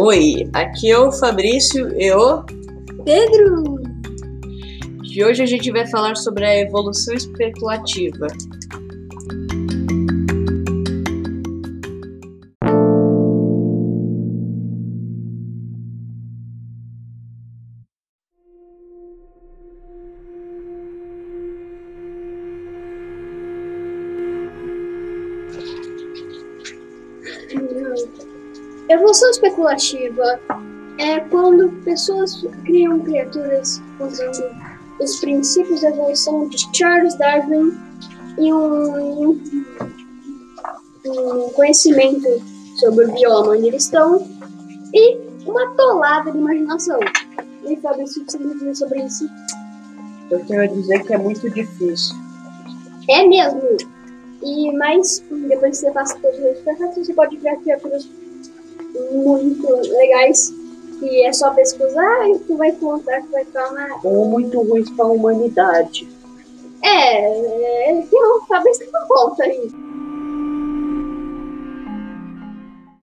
Oi, aqui é o Fabrício e o Pedro! E hoje a gente vai falar sobre a evolução especulativa. Evolução especulativa é quando pessoas criam criaturas usando os princípios da evolução de Charles Darwin e um, um conhecimento sobre o bioma onde eles estão e uma tolada de imaginação. E Fabrício, o que você me dizer sobre isso? Eu quero dizer que é muito difícil. É mesmo! E mais, depois que você passa todos os projetos, você pode criar criaturas muito legais que é só pesquisar e tu vai encontrar que vai estar na. Ou muito ruins para a humanidade. É, é, um Fabrício que não conta aí.